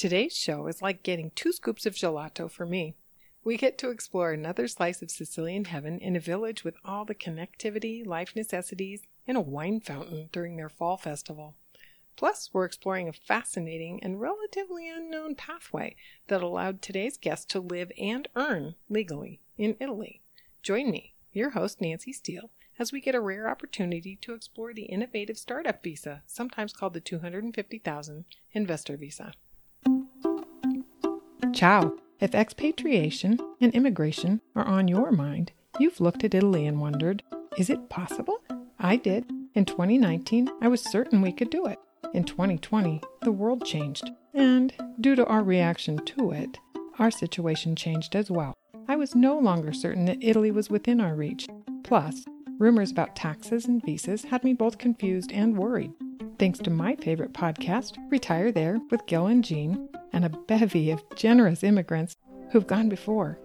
Today's show is like getting two scoops of gelato for me. We get to explore another slice of Sicilian heaven in a village with all the connectivity, life necessities, and a wine fountain during their fall festival. Plus, we're exploring a fascinating and relatively unknown pathway that allowed today's guest to live and earn legally in Italy. Join me, your host, Nancy Steele, as we get a rare opportunity to explore the innovative startup visa, sometimes called the 250,000 investor visa. Ciao! If expatriation and immigration are on your mind, you've looked at Italy and wondered, is it possible? I did. In 2019, I was certain we could do it. In 2020, the world changed, and due to our reaction to it, our situation changed as well. I was no longer certain that Italy was within our reach. Plus, rumors about taxes and visas had me both confused and worried. Thanks to my favorite podcast, Retire There with Gil and Jean, and a bevy of generous immigrants who've gone before,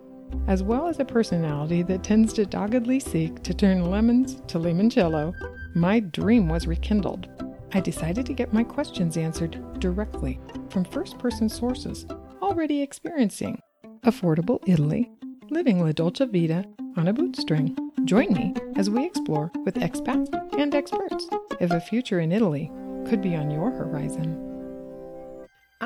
as well as a personality that tends to doggedly seek to turn lemons to limoncello, my dream was rekindled. I decided to get my questions answered directly from first person sources already experiencing affordable Italy, living La Dolce Vita on a bootstring. Join me as we explore with expats and experts if a future in Italy could be on your horizon.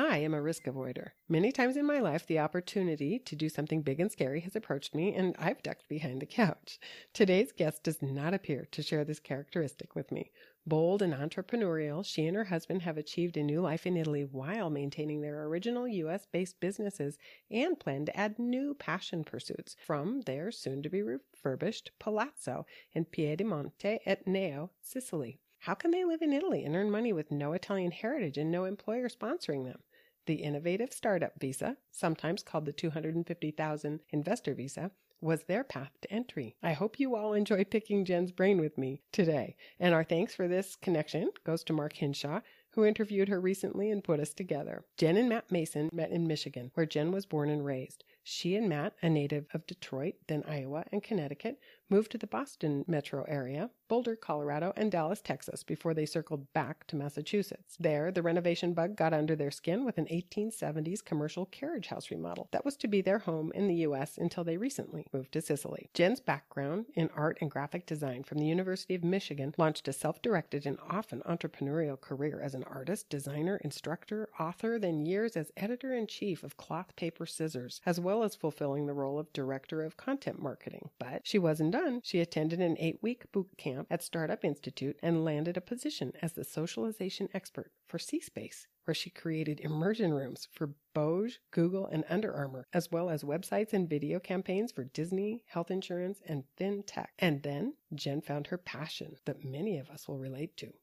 I am a risk avoider. Many times in my life, the opportunity to do something big and scary has approached me, and I've ducked behind the couch. Today's guest does not appear to share this characteristic with me. Bold and entrepreneurial, she and her husband have achieved a new life in Italy while maintaining their original US based businesses and plan to add new passion pursuits from their soon to be refurbished Palazzo in Piedimonte Etneo, Sicily. How can they live in Italy and earn money with no Italian heritage and no employer sponsoring them? The innovative startup visa, sometimes called the 250,000 investor visa, was their path to entry. I hope you all enjoy picking Jen's brain with me today. And our thanks for this connection goes to Mark Hinshaw, who interviewed her recently and put us together. Jen and Matt Mason met in Michigan, where Jen was born and raised. She and Matt, a native of Detroit, then Iowa and Connecticut, moved to the Boston metro area, Boulder, Colorado, and Dallas, Texas before they circled back to Massachusetts. There, the renovation bug got under their skin with an 1870s commercial carriage house remodel that was to be their home in the U.S. until they recently moved to Sicily. Jen's background in art and graphic design from the University of Michigan launched a self directed and often entrepreneurial career as an artist, designer, instructor, author, then years as editor in chief of Cloth Paper Scissors, as well as fulfilling the role of director of content marketing. But she wasn't done. She attended an eight week boot camp at Startup Institute and landed a position as the socialization expert for C Space, where she created immersion rooms for Bosch, Google, and Under Armour, as well as websites and video campaigns for Disney, health insurance, and FinTech. And then Jen found her passion that many of us will relate to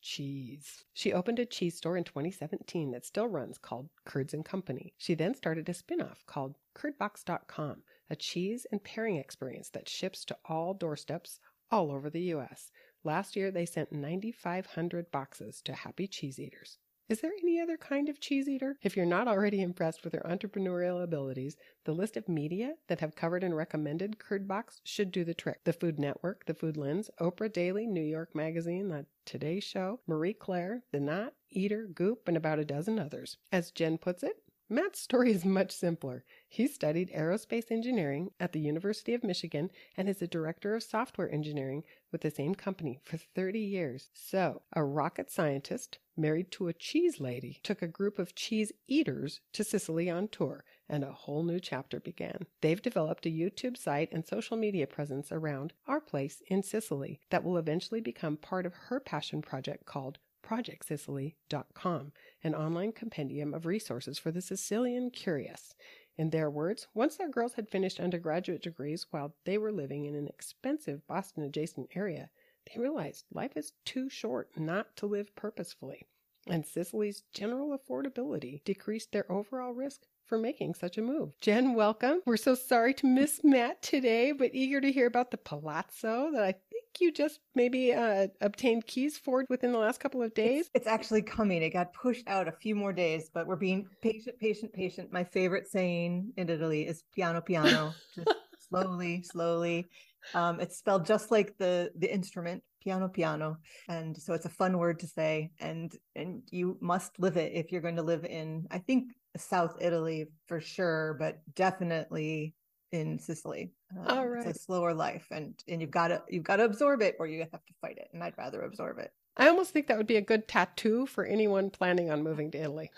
cheese. She opened a cheese store in 2017 that still runs called Curds and Company. She then started a spin-off called curdbox.com, a cheese and pairing experience that ships to all doorsteps all over the US. Last year they sent 9500 boxes to happy cheese eaters. Is there any other kind of cheese eater? If you're not already impressed with their entrepreneurial abilities, the list of media that have covered and recommended Curdbox should do the trick. The Food Network, The Food Lens, Oprah Daily, New York Magazine, The Today Show, Marie Claire, The Knot, Eater, Goop, and about a dozen others. As Jen puts it, Matt's story is much simpler. He studied aerospace engineering at the University of Michigan and is a director of software engineering with the same company for 30 years. So, a rocket scientist married to a cheese lady took a group of cheese eaters to Sicily on tour, and a whole new chapter began. They've developed a YouTube site and social media presence around our place in Sicily that will eventually become part of her passion project called projectsicily.com, an online compendium of resources for the Sicilian curious. In their words, once their girls had finished undergraduate degrees while they were living in an expensive Boston adjacent area, they realized life is too short not to live purposefully, and Sicily's general affordability decreased their overall risk for making such a move. Jen, welcome. We're so sorry to miss Matt today, but eager to hear about the palazzo that I you just maybe uh, obtained keys for within the last couple of days. It's, it's actually coming. It got pushed out a few more days, but we're being patient, patient, patient. My favorite saying in Italy is piano, piano, just slowly, slowly. Um, it's spelled just like the the instrument piano piano and so it's a fun word to say and and you must live it if you're going to live in i think South Italy for sure, but definitely in Sicily. Um, All right. It's a slower life and and you've got to you've got to absorb it or you have to fight it and I'd rather absorb it. I almost think that would be a good tattoo for anyone planning on moving to Italy.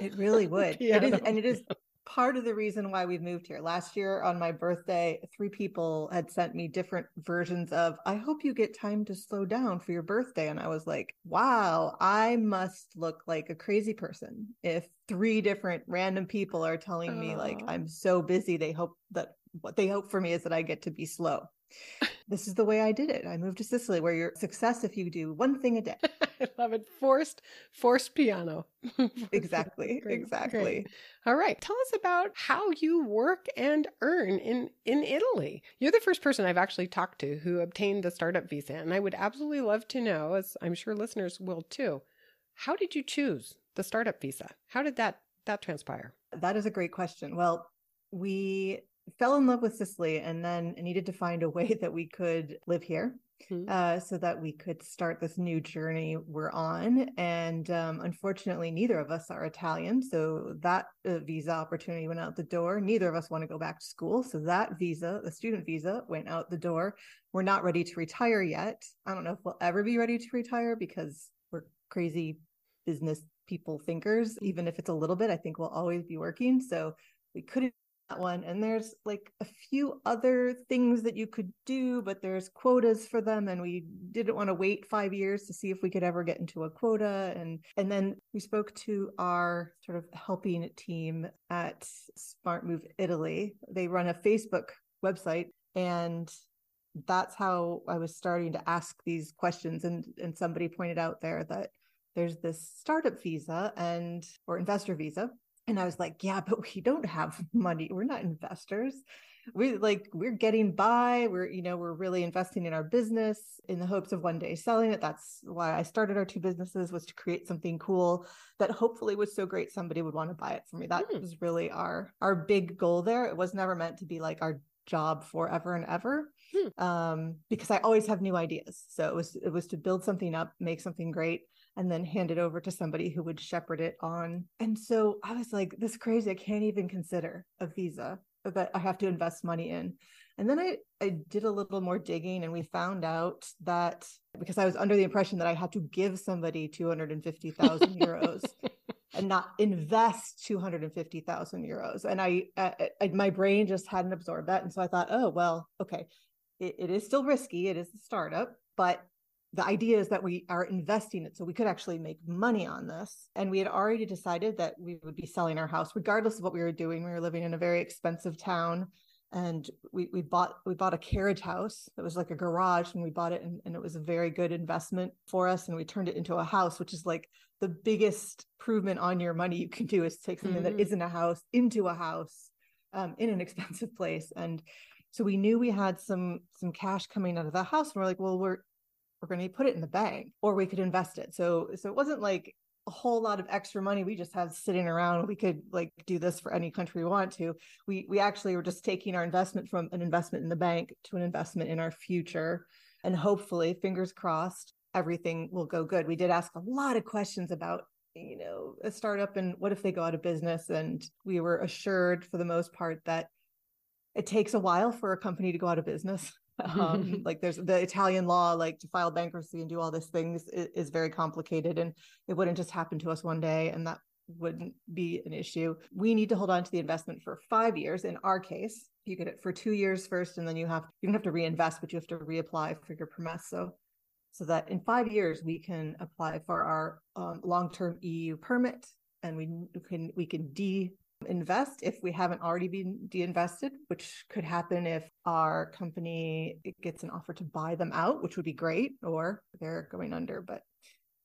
it really would. it is, and it is part of the reason why we've moved here. Last year on my birthday, three people had sent me different versions of, I hope you get time to slow down for your birthday. And I was like, wow, I must look like a crazy person if three different random people are telling me, like, I'm so busy. They hope that what they hope for me is that I get to be slow. this is the way I did it. I moved to Sicily where you're success if you do one thing a day. I love it. Forced, forced piano. exactly. Great, exactly. Great. All right. Tell us about how you work and earn in, in Italy. You're the first person I've actually talked to who obtained the startup visa. And I would absolutely love to know, as I'm sure listeners will too, how did you choose the startup visa? How did that that transpire? That is a great question. Well, we fell in love with Sicily and then needed to find a way that we could live here. Mm-hmm. Uh, so that we could start this new journey we're on. And um, unfortunately, neither of us are Italian. So that uh, visa opportunity went out the door. Neither of us want to go back to school. So that visa, the student visa, went out the door. We're not ready to retire yet. I don't know if we'll ever be ready to retire because we're crazy business people thinkers. Even if it's a little bit, I think we'll always be working. So we couldn't one. And there's like a few other things that you could do but there's quotas for them and we didn't want to wait 5 years to see if we could ever get into a quota. And and then we spoke to our sort of helping team at Smart Move Italy. They run a Facebook website and that's how I was starting to ask these questions. And and somebody pointed out there that there's this startup visa and or investor visa and I was like, yeah, but we don't have money. We're not investors. We like we're getting by. We're, you know, we're really investing in our business in the hopes of one day selling it. That's why I started our two businesses was to create something cool that hopefully was so great somebody would want to buy it for me. That mm. was really our our big goal there. It was never meant to be like our job forever and ever. Hmm. Um, because I always have new ideas. So it was it was to build something up, make something great and then hand it over to somebody who would shepherd it on. And so I was like, this crazy. I can't even consider a visa that I have to invest money in. And then I, I did a little more digging and we found out that because I was under the impression that I had to give somebody 250,000 euros and not invest 250,000 euros. And I, I, I, my brain just hadn't absorbed that. And so I thought, oh, well, okay, it, it is still risky. It is a startup, but the idea is that we are investing it so we could actually make money on this. And we had already decided that we would be selling our house, regardless of what we were doing. We were living in a very expensive town and we, we bought we bought a carriage house that was like a garage and we bought it and, and it was a very good investment for us and we turned it into a house which is like the biggest improvement on your money you can do is take something mm-hmm. that isn't a house into a house um, in an expensive place and so we knew we had some some cash coming out of the house and we're like well we're we're going to put it in the bank or we could invest it. So so it wasn't like a whole lot of extra money we just have sitting around. We could like do this for any country we want to. We we actually were just taking our investment from an investment in the bank to an investment in our future. And hopefully, fingers crossed, everything will go good. We did ask a lot of questions about you know a startup and what if they go out of business and we were assured for the most part that it takes a while for a company to go out of business um, like there's the Italian law, like to file bankruptcy and do all these things is, is, very complicated, and it wouldn't just happen to us one day, and that wouldn't be an issue. We need to hold on to the investment for five years. In our case, you get it for two years first, and then you have you don't have to reinvest, but you have to reapply for your permesso, so that in five years we can apply for our um, long-term EU permit, and we can we can de invest if we haven't already been de-invested, which could happen if our company gets an offer to buy them out, which would be great, or they're going under. But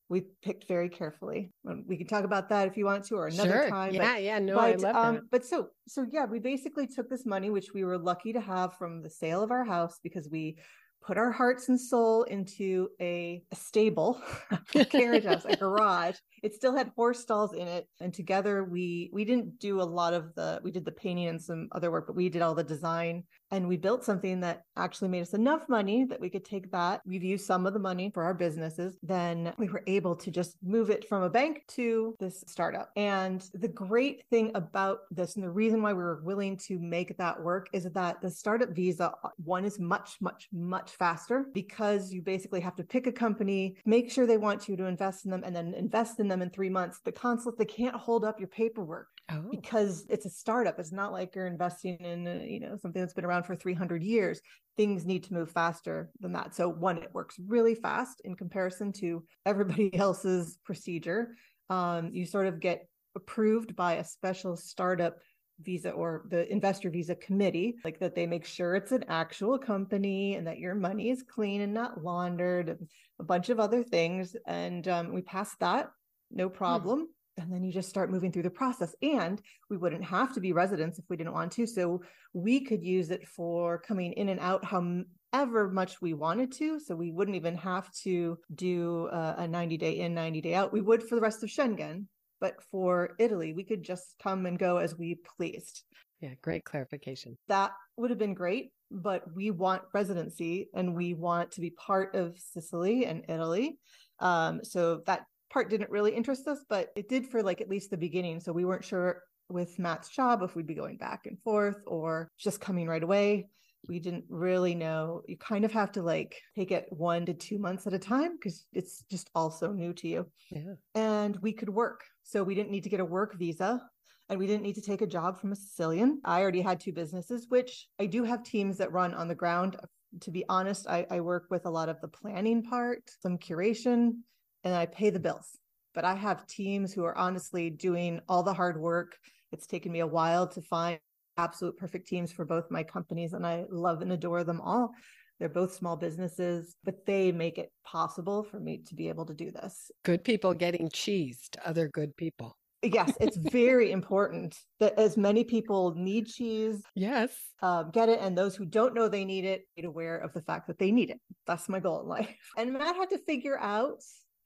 we picked very carefully. We can talk about that if you want to, or another sure. time. Yeah, but, yeah, no, but, I love um, that. But so, so yeah, we basically took this money, which we were lucky to have from the sale of our house, because we put our hearts and soul into a, a stable, a carriage house, a garage. It still had horse stalls in it, and together we we didn't do a lot of the we did the painting and some other work, but we did all the design And we built something that actually made us enough money that we could take that. We've used some of the money for our businesses. Then we were able to just move it from a bank to this startup. And the great thing about this, and the reason why we were willing to make that work, is that the startup visa one is much, much, much faster because you basically have to pick a company, make sure they want you to invest in them, and then invest in them in three months. The consulate, they can't hold up your paperwork oh. because it's a startup. It's not like you're investing in, you know, something that's been around for 300 years. Things need to move faster than that. So one, it works really fast in comparison to everybody else's procedure. Um, you sort of get approved by a special startup visa or the investor visa committee like that they make sure it's an actual company and that your money is clean and not laundered and a bunch of other things and um, we passed that no hmm. problem. Mm and then you just start moving through the process. And we wouldn't have to be residents if we didn't want to. So we could use it for coming in and out however much we wanted to. So we wouldn't even have to do uh, a 90 day in 90 day out. We would for the rest of schengen but for italy we could just come and go as we pleased. Yeah great clarification. That would have been great but we want residency and we want to be part of sicily and italy. Um, so that part didn't really interest us, but it did for like at least the beginning. So we weren't sure with Matt's job if we'd be going back and forth or just coming right away. We didn't really know. You kind of have to like take it one to two months at a time because it's just all so new to you. Yeah. And we could work. So we didn't need to get a work visa and we didn't need to take a job from a Sicilian. I already had two businesses, which I do have teams that run on the ground. To be honest, I, I work with a lot of the planning part, some curation, and I pay the bills. But I have teams who are honestly doing all the hard work. It's taken me a while to find absolute perfect teams for both my companies, and I love and adore them all. They're both small businesses, but they make it possible for me to be able to do this. Good people getting cheese to other good people. yes, it's very important that as many people need cheese, yes, um, get it, and those who don't know they need it, get aware of the fact that they need it. That's my goal in life. And Matt had to figure out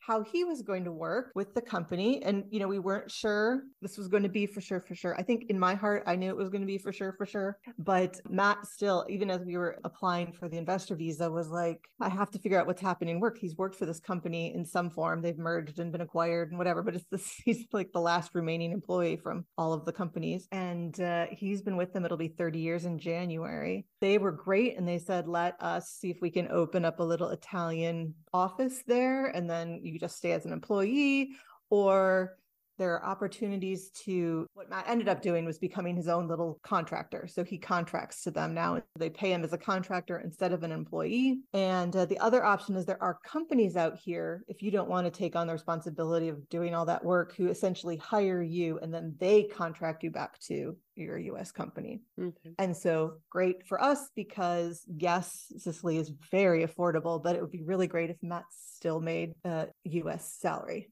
how he was going to work with the company. And, you know, we weren't sure this was going to be for sure, for sure. I think in my heart, I knew it was going to be for sure, for sure. But Matt still, even as we were applying for the investor visa, was like, I have to figure out what's happening work. He's worked for this company in some form. They've merged and been acquired and whatever, but it's this, he's like the last remaining employee from all of the companies. And uh, he's been with them. It'll be 30 years in January. They were great. And they said, let us see if we can open up a little Italian office there. And then you just stay as an employee or there are opportunities to what Matt ended up doing was becoming his own little contractor. So he contracts to them now. They pay him as a contractor instead of an employee. And uh, the other option is there are companies out here, if you don't want to take on the responsibility of doing all that work, who essentially hire you and then they contract you back to your US company. Mm-hmm. And so great for us because yes, Sicily is very affordable, but it would be really great if Matt still made a US salary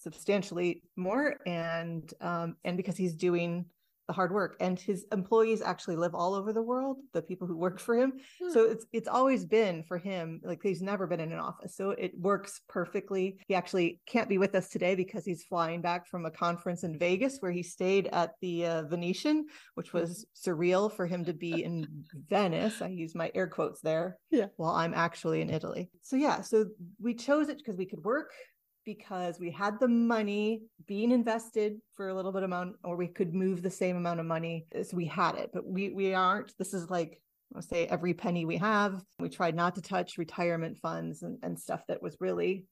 substantially more and um, and because he's doing the hard work and his employees actually live all over the world the people who work for him. Hmm. so it's it's always been for him like he's never been in an office. So it works perfectly. He actually can't be with us today because he's flying back from a conference in Vegas where he stayed at the uh, Venetian which hmm. was surreal for him to be in Venice. I use my air quotes there yeah. while I'm actually in Italy. So yeah so we chose it because we could work because we had the money being invested for a little bit amount or we could move the same amount of money so we had it. But we we aren't this is like I'll say every penny we have we tried not to touch retirement funds and, and stuff that was really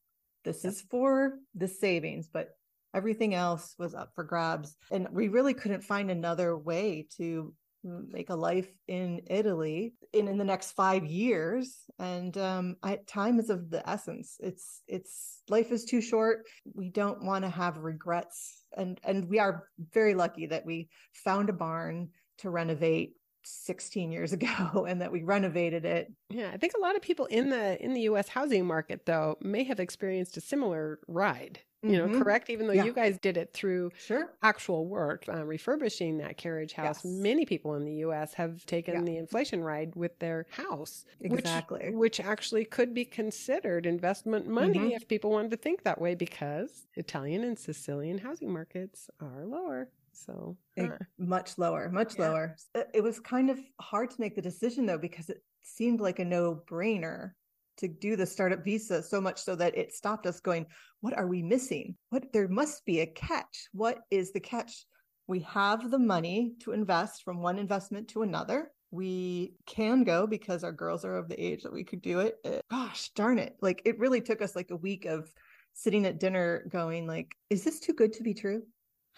this is for the savings but everything else was up for grabs. And we really couldn't find another way to make a life in Italy in, in the next five years. And um, I, time is of the essence. It's it's life is too short. We don't want to have regrets. And and we are very lucky that we found a barn to renovate 16 years ago and that we renovated it. Yeah, I think a lot of people in the in the US housing market though may have experienced a similar ride you know, mm-hmm. correct? Even though yeah. you guys did it through sure. actual work, uh, refurbishing that carriage house, yes. many people in the U.S. have taken yeah. the inflation ride with their house. Exactly. Which, which actually could be considered investment money mm-hmm. if people wanted to think that way because Italian and Sicilian housing markets are lower. So it, much lower, much yeah. lower. It was kind of hard to make the decision though, because it seemed like a no brainer to do the startup visa so much so that it stopped us going, what are we missing? What there must be a catch. What is the catch? We have the money to invest from one investment to another. We can go because our girls are of the age that we could do it. it gosh, darn it. Like it really took us like a week of sitting at dinner going like, is this too good to be true?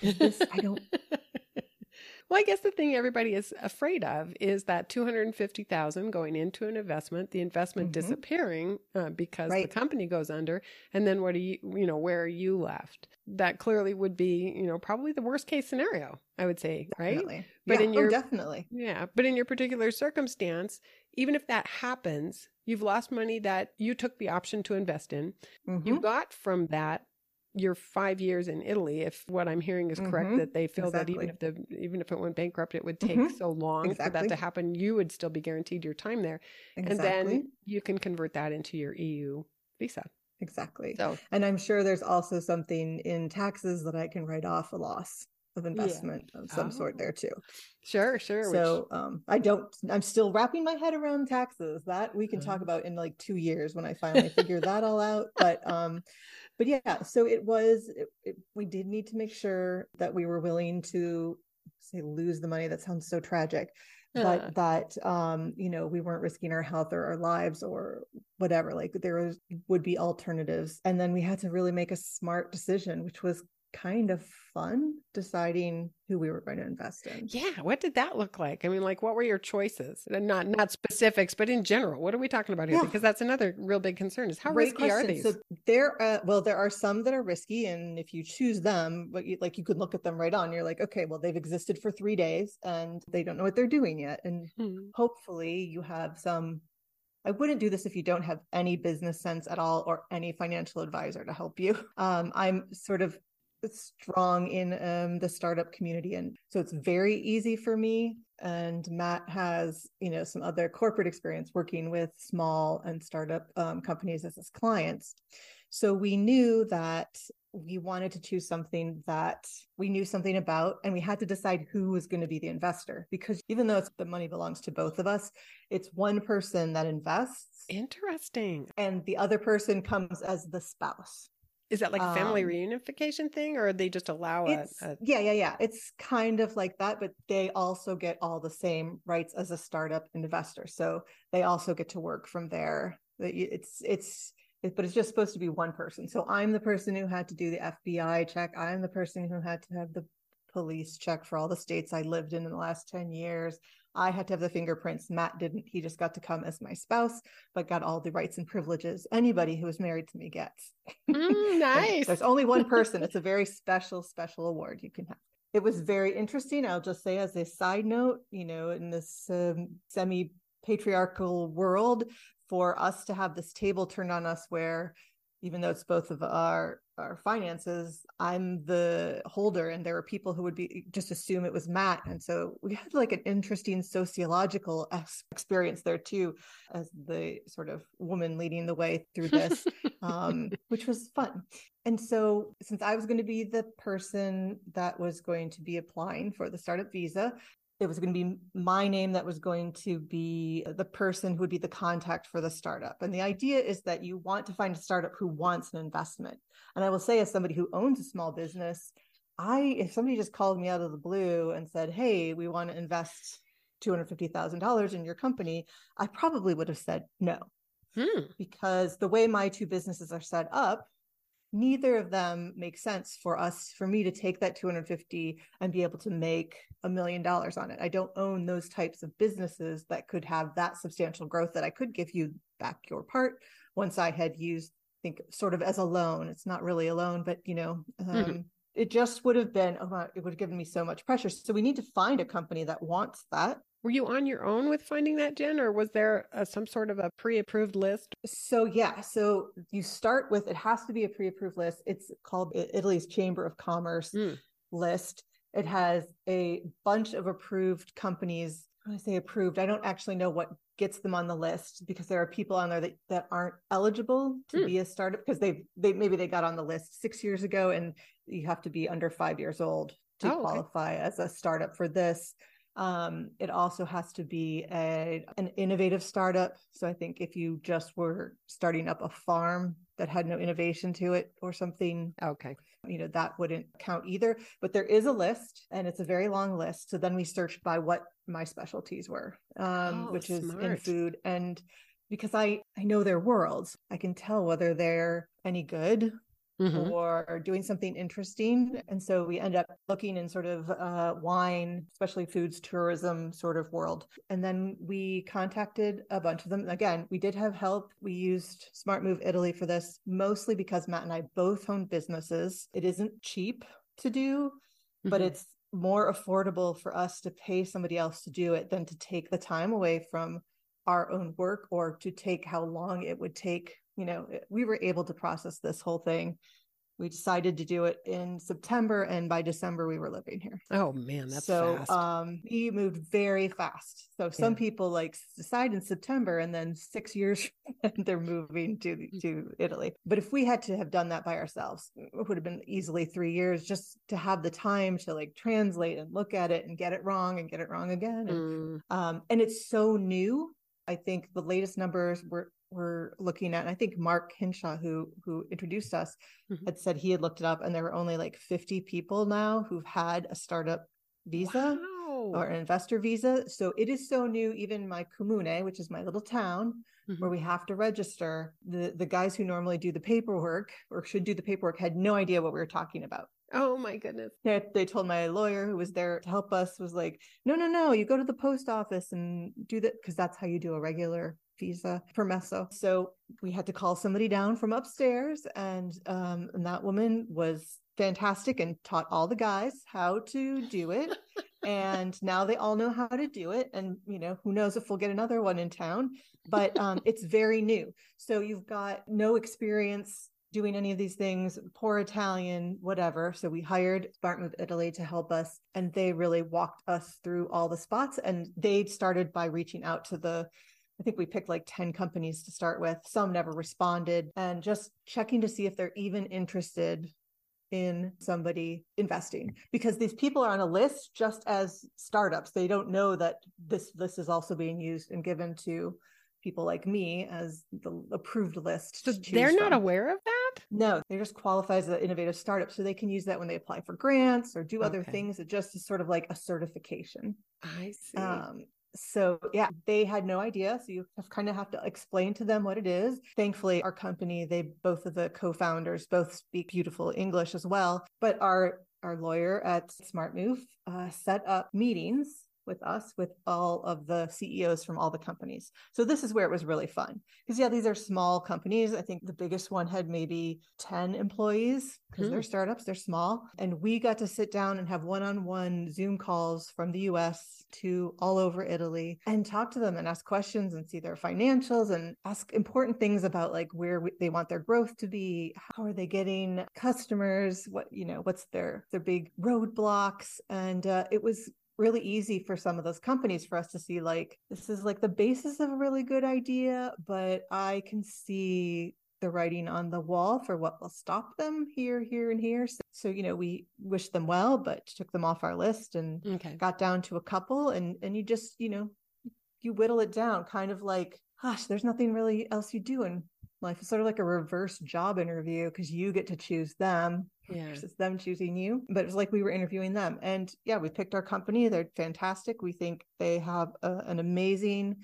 Is this I don't Well, I guess the thing everybody is afraid of is that 250,000 going into an investment, the investment mm-hmm. disappearing uh, because right. the company goes under, and then what are you, you know, where are you left? That clearly would be, you know, probably the worst case scenario, I would say, definitely. right? But yeah, in oh, your oh, definitely. Yeah, but in your particular circumstance, even if that happens, you've lost money that you took the option to invest in. Mm-hmm. You got from that your five years in Italy, if what I'm hearing is correct, mm-hmm. that they feel exactly. that even if the even if it went bankrupt, it would take mm-hmm. so long exactly. for that to happen, you would still be guaranteed your time there, exactly. and then you can convert that into your EU visa. Exactly. So, and I'm sure there's also something in taxes that I can write off a loss of investment yeah. of some oh. sort there too. Sure, sure. So which... um, I don't. I'm still wrapping my head around taxes. That we can talk mm-hmm. about in like two years when I finally figure that all out. But um, but yeah, so it was. It, it, we did need to make sure that we were willing to say lose the money. That sounds so tragic. But that um, you know, we weren't risking our health or our lives or whatever. Like there was would be alternatives. And then we had to really make a smart decision, which was kind of fun deciding who we were going to invest in. Yeah, what did that look like? I mean, like what were your choices? Not not specifics, but in general, what are we talking about here? Yeah. Because that's another real big concern is how Great risky question. are these? So there uh, well, there are some that are risky and if you choose them, but you, like you could look at them right on, you're like, okay, well, they've existed for 3 days and they don't know what they're doing yet and hmm. hopefully you have some I wouldn't do this if you don't have any business sense at all or any financial advisor to help you. Um, I'm sort of strong in um, the startup community and so it's very easy for me and matt has you know some other corporate experience working with small and startup um, companies as his clients. So we knew that we wanted to choose something that we knew something about and we had to decide who was going to be the investor because even though the money belongs to both of us it's one person that invests interesting. and the other person comes as the spouse is that like a family um, reunification thing, or they just allow a, a, Yeah, yeah, yeah. It's kind of like that, but they also get all the same rights as a startup investor. So they also get to work from there. It's it's it, but it's just supposed to be one person. So I'm the person who had to do the FBI check. I'm the person who had to have the police check for all the states I lived in in the last 10 years. I had to have the fingerprints. Matt didn't. He just got to come as my spouse, but got all the rights and privileges anybody who is married to me gets. Mm, nice. There's only one person. It's a very special, special award you can have. It was very interesting. I'll just say, as a side note, you know, in this um, semi patriarchal world, for us to have this table turned on us where even though it's both of our our finances i'm the holder and there were people who would be just assume it was matt. And so we had like an interesting sociological experience there too as the sort of woman leading the way through this um, which was fun. And so since i was going to be the person that was going to be applying for the startup visa it was going to be my name that was going to be the person who would be the contact for the startup. And the idea is that you want to find a startup who wants an investment. And I will say, as somebody who owns a small business, I if somebody just called me out of the blue and said, "Hey, we want to invest two hundred fifty thousand dollars in your company," I probably would have said no, hmm. because the way my two businesses are set up, neither of them make sense for us for me to take that 250 and be able to make a million dollars on it i don't own those types of businesses that could have that substantial growth that i could give you back your part once i had used I think sort of as a loan it's not really a loan but you know mm-hmm. um, mm-hmm. it just would have been oh, it would have given me so much pressure so we need to find a company that wants that were you on your own with finding that, Jen, or was there a, some sort of a pre-approved list? So yeah, so you start with it has to be a pre-approved list. It's called Italy's Chamber of Commerce mm. list. It has a bunch of approved companies. When I say approved, I don't actually know what gets them on the list because there are people on there that, that aren't eligible to mm. be a startup because they they maybe they got on the list six years ago and you have to be under five years old to Oh, okay. qualify as a startup for this. Um, it also has to be a an innovative startup. So I think if you just were starting up a farm that had no innovation to it or something, Okay. you know, that wouldn't count either. But there is a list and it's a very long list. So then we searched by what my specialties were, um, Oh, which is in food. And because I I know their worlds, I can tell whether they're any good Mhm. or doing something interesting. And so we end up looking in sort of uh, wine, especially foods, tourism sort of world. And then we contacted a bunch of them. Again, we did have help. We used Smart Move Italy for this, mostly because Matt and I both own businesses. It isn't cheap to do, but Mhm. it's more affordable for us to pay somebody else to do it than to take the time away from our own work or to take how long it would take you know we were able to process this whole thing we decided to do it in september and by december we were living here Oh man, that's so fast. um we moved very fast so some Yeah. people like decide in september and then six years they're moving to to italy but if we had to have done that by ourselves it would have been easily three years just to have the time to like translate and look at it and get it wrong and get it wrong again and Mm, um, and it's so new. I think the latest numbers we're we're looking at, and I think Mark Hinshaw, who who introduced us, Mhm. had said he had looked it up, and there were only like 50 people now who've had a startup visa wow. or an investor visa. So it is so new. Even my comune, which is my little town, Mhm. where we have to register, the the guys who normally do the paperwork or should do the paperwork had no idea what we were talking about Oh my goodness. they, they told my lawyer who was there to help us was like no no no you go to the post office and do that because that's how you do a regular visa permesso so we had to call somebody down from upstairs and um and that woman was fantastic and taught all the guys how to do it and now they all know how to do it and you know who knows if we'll get another one in town but um it's very new so you've got no experience doing any of these things, poor Italian, whatever. So we hired Move Italy to help us, and they really walked us through all the spots. And they started by reaching out to the I think we picked like 10 companies to start with. Some never responded, and just checking to see if they're even interested in somebody investing because these people are on a list just as startups. They don't know that this list is also being used and given to people like me as the approved list. So they're not from. aware of that? No, they just qualify as an innovative startup. So they can use that when they apply for grants or do other Okay. things. It just is sort of like a certification. I see. Um, so yeah, they had no idea. So you have kind of have to explain to them what it is. Thankfully, our company, they both of the co-founders both speak beautiful English as well. But our our lawyer at Smart Move uh, set up meetings with us with all of the CEOs from all the companies. So this is where it was really fun because yeah, these are small companies. I think the biggest one had maybe 10 employees because they're startups, they're small. And we got to sit down and have one-on-one Zoom calls from the US to all over Italy and talk to them and ask questions and see their financials and ask important things about like where we, they want their growth to be, how are they getting customers, what you know, what's their their big roadblocks. And uh, it was really easy for some of those companies for us to see like this is like the basis of a really good idea but i can see the writing on the wall for what will stop them here here and here so, so you know we wish them well but took them off our list and okay. got down to a couple and and you just you know you whittle it down kind of like gosh there's nothing really else you do in life it's sort of like a reverse job interview because you get to choose them Yeah. versus them choosing you. But it was like we were interviewing them. And yeah, we picked our company. They're fantastic. We think they have a, an amazing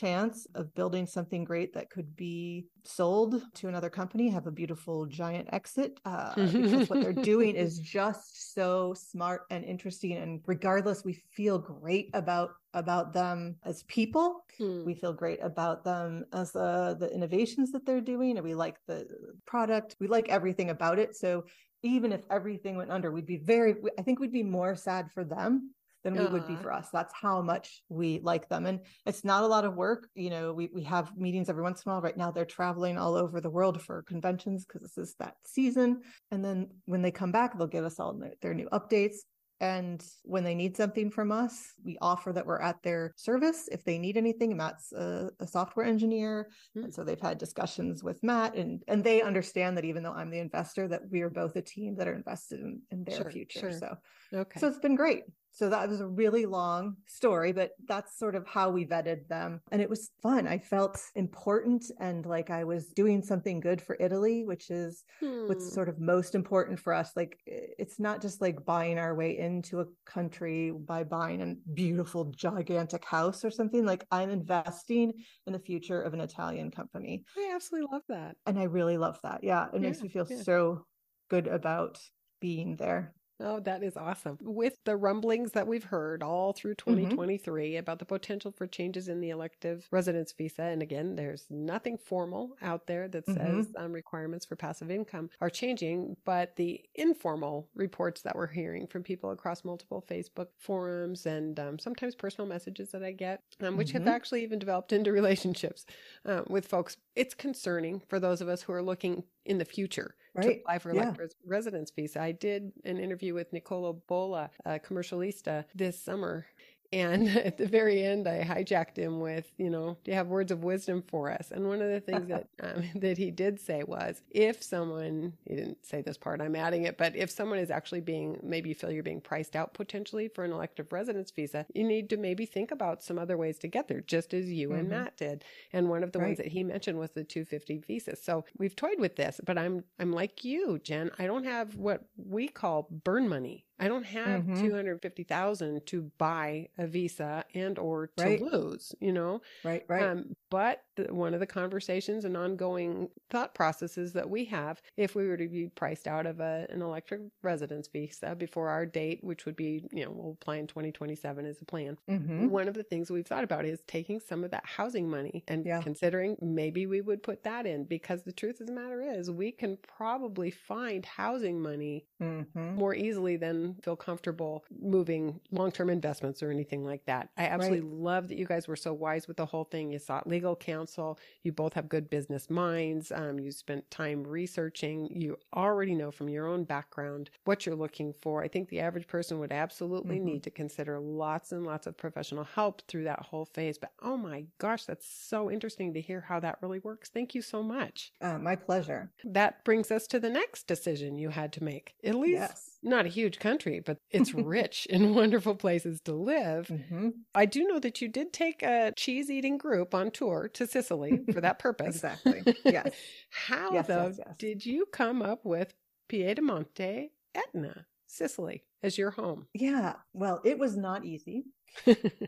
chance of building something great that could be sold to another company, have a beautiful giant exit. Uh, because what they're doing is just so smart and interesting. And regardless, we feel great about about them as people Hmm. we feel great about them as uh, the innovations that they're doing and we like the product we like everything about it so even if everything went under we'd be very i think we'd be more sad for them than we would be for us that's how much we like them and it's not a lot of work you know we, we have meetings every once in a while right now they're traveling all over the world for conventions because this is that season and then when they come back they'll give us all their, their new updates And when they need something from us, we offer that we're at their service if they need anything. Matt's a, a software engineer. Mm. And so they've had discussions with Matt and, and they understand that even though I'm the investor, that we are both a team that are invested in, in their sure, future. Sure. So, okay. so it's been great. So that was a really long story, but that's sort of how we vetted them. And it was fun. I felt important and like I was doing something good for Italy, which is hmm. what's sort of most important for us. Like it's not just like buying our way into a country by buying a beautiful, gigantic house or something. Like I'm investing in the future of an Italian company. I absolutely love that. And I really love that. Yeah. It yeah, makes me feel yeah. so good about being there. Oh, that is awesome. With the rumblings that we've heard all through 2023 mm-hmm. about the potential for changes in the elective residence visa, and again, there's nothing formal out there that says mm-hmm. um, requirements for passive income are changing, but the informal reports that we're hearing from people across multiple Facebook forums and um, sometimes personal messages that I get, um, which mm-hmm. have actually even developed into relationships uh, with folks, it's concerning for those of us who are looking in the future right. to apply for yeah. residence visa. I did an interview with Nicola Bola, a commercialista, this summer, and at the very end, I hijacked him with, you know, do you have words of wisdom for us? And one of the things that um, that he did say was, if someone, he didn't say this part, I'm adding it, but if someone is actually being, maybe you feel you're being priced out potentially for an elective residence visa, you need to maybe think about some other ways to get there, just as you mm-hmm. and Matt did. And one of the right. ones that he mentioned was the 250 visa. So we've toyed with this, but I'm I'm like you, Jen. I don't have what we call burn money. I don't have mm-hmm. 250,000 to buy a visa and or to right. lose, you know? Right, right. Um, but the, one of the conversations and ongoing thought processes that we have, if we were to be priced out of a, an elective residence visa before our date, which would be, you know, we'll apply in 2027 as a plan. Mm-hmm. One of the things we've thought about is taking some of that housing money and yeah. considering maybe we would put that in because the truth of the matter is we can probably find housing money mm-hmm. more easily than feel comfortable moving long-term investments or anything like that. I absolutely right. love that you guys were so wise with the whole thing. You sought legal counsel. You both have good business minds. Um, you spent time researching. You already know from your own background what you're looking for. I think the average person would absolutely mm-hmm. need to consider lots and lots of professional help through that whole phase. But oh my gosh, that's so interesting to hear how that really works. Thank you so much. Uh, my pleasure. That brings us to the next decision you had to make. Italy's yes. Not a huge country, but it's rich in wonderful places to live. Mm-hmm. I do know that you did take a cheese eating group on tour to Sicily for that purpose. exactly. Yes. How, yes, though, yes, yes. did you come up with Piedimonte Etna, Sicily, as your home? Yeah. Well, it was not easy.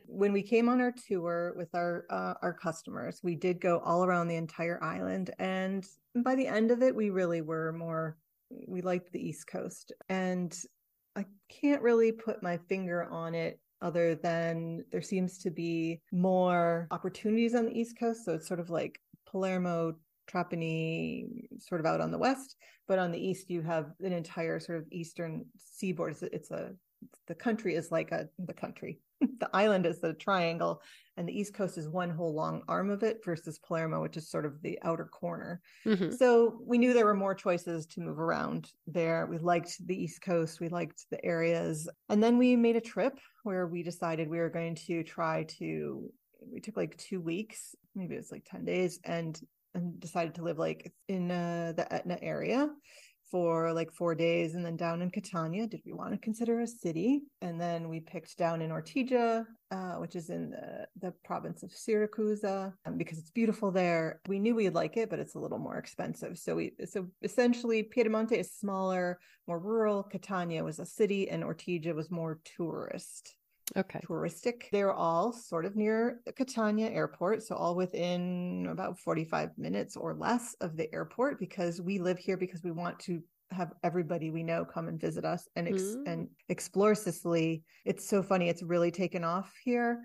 when we came on our tour with our uh, our customers, we did go all around the entire island, and by the end of it, we really were more. We liked the East Coast, and I can't really put my finger on it other than there seems to be more opportunities on the East Coast. So it's sort of like Palermo, Trapani, sort of out on the west, but on the east you have an entire sort of eastern seaboard. It's a, it's a the country is like a the country the island is the triangle and the east coast is one whole long arm of it versus palermo which is sort of the outer corner. Mm-hmm. so we knew there were more choices to move around there. We liked the east coast we liked the areas. And then we made a trip where we decided we were going to try to we took like two weeks maybe it was like 10 days and and decided to live like in uh, the etna area for like four days and then down in Catania. Did we want to consider a city? And then we picked down in Ortigia, uh, which is in the, the province of Syracuse, um, because it's beautiful there. We knew we'd like it, but it's a little more expensive. So we so essentially Piedimonte is smaller, more rural. Catania was a city, and Ortigia was more tourist okay touristic they're all sort of near the catania airport so all within about 45 minutes or less of the airport because we live here because we want to have everybody we know come and visit us and ex- mm. and explore Sicily. It's so funny. It's really taken off here,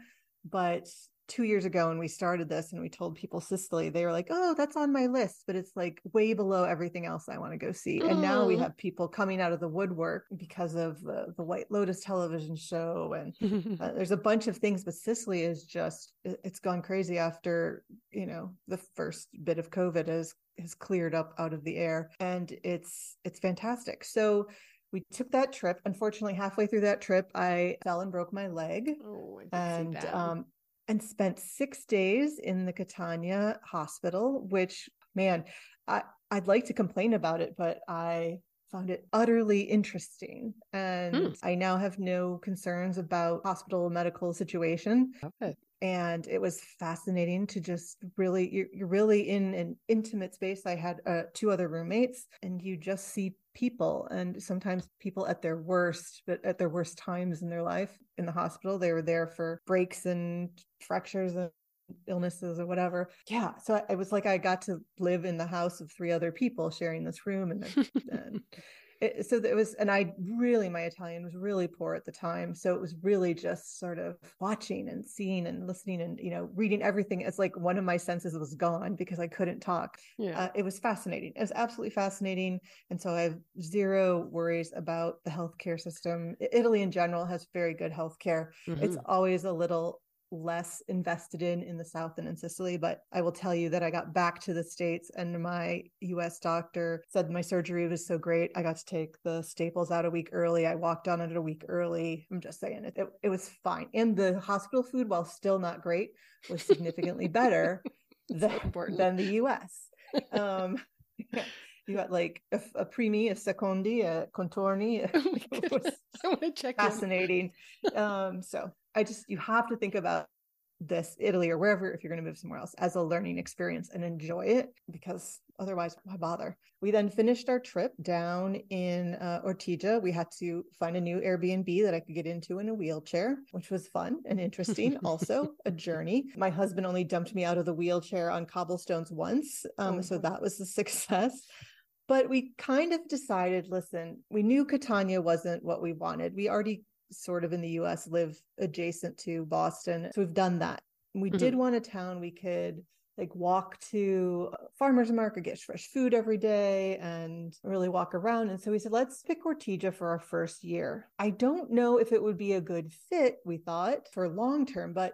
but two years ago when we started this and we told people Sicily, they were like, "Oh, that's on my list," but it's like way below everything else I want to go see. Mm. And now we have people coming out of the woodwork because of the, the White Lotus television show, and uh, there's a bunch of things. But Sicily is just it's gone crazy after you know the first bit of COVID has has cleared up out of the air, and it's it's fantastic. So we took that trip. Unfortunately, halfway through that trip, I fell and broke my leg. Oh, I and um and spent six days in the Catania hospital, which man, I, I'd like to complain about it, but I found it utterly interesting. And Hmm. I now have no concerns about hospital medical situation. And it was fascinating to just really, you're, you're really in an intimate space. I had uh, two other roommates, and you just see people, and sometimes people at their worst, but at their worst times in their life in the hospital. They were there for breaks and fractures and illnesses or whatever. Yeah. So I, it was like I got to live in the house of three other people sharing this room. And, and it, so it was, and I really, my Italian was really poor at the time. So it was really just sort of watching and seeing and listening and, you know, reading everything. It's like one of my senses was gone because I couldn't talk. Yeah. Uh, it was fascinating. It was absolutely fascinating. And so I have zero worries about the healthcare system. Italy in general has very good healthcare. It's Mhm. always a little less invested in in the south than in Sicily. But I will tell you that I got back to the States and my US doctor said my surgery was so great. I got to take the staples out a week early. I walked on it a week early. I'm just saying it, it, it was fine. And the hospital food, while still not great, was significantly better than, important. than the US. Um, you got like a, a primi, a secondi, a contorni. Oh It was. I want to check fascinating. um, so I just you have to think about this Italy or wherever if you're going to move somewhere else as a learning experience and enjoy it because otherwise why bother? We then finished our trip down in uh, Ortigia. We had to find a new Airbnb that I could get into in a wheelchair, which was fun and interesting. also a journey. My husband only dumped me out of the wheelchair on cobblestones once, um, Oh, so that was a success but we kind of decided listen we knew catania wasn't what we wanted we already sort of in the us live adjacent to boston. So we've done that. We mm-hmm. did want a town we could like walk to uh, farmers market get fresh food every day and really walk around. And so we said let's pick ortigia for our first year. I don't know if it would be a good fit we thought for long term but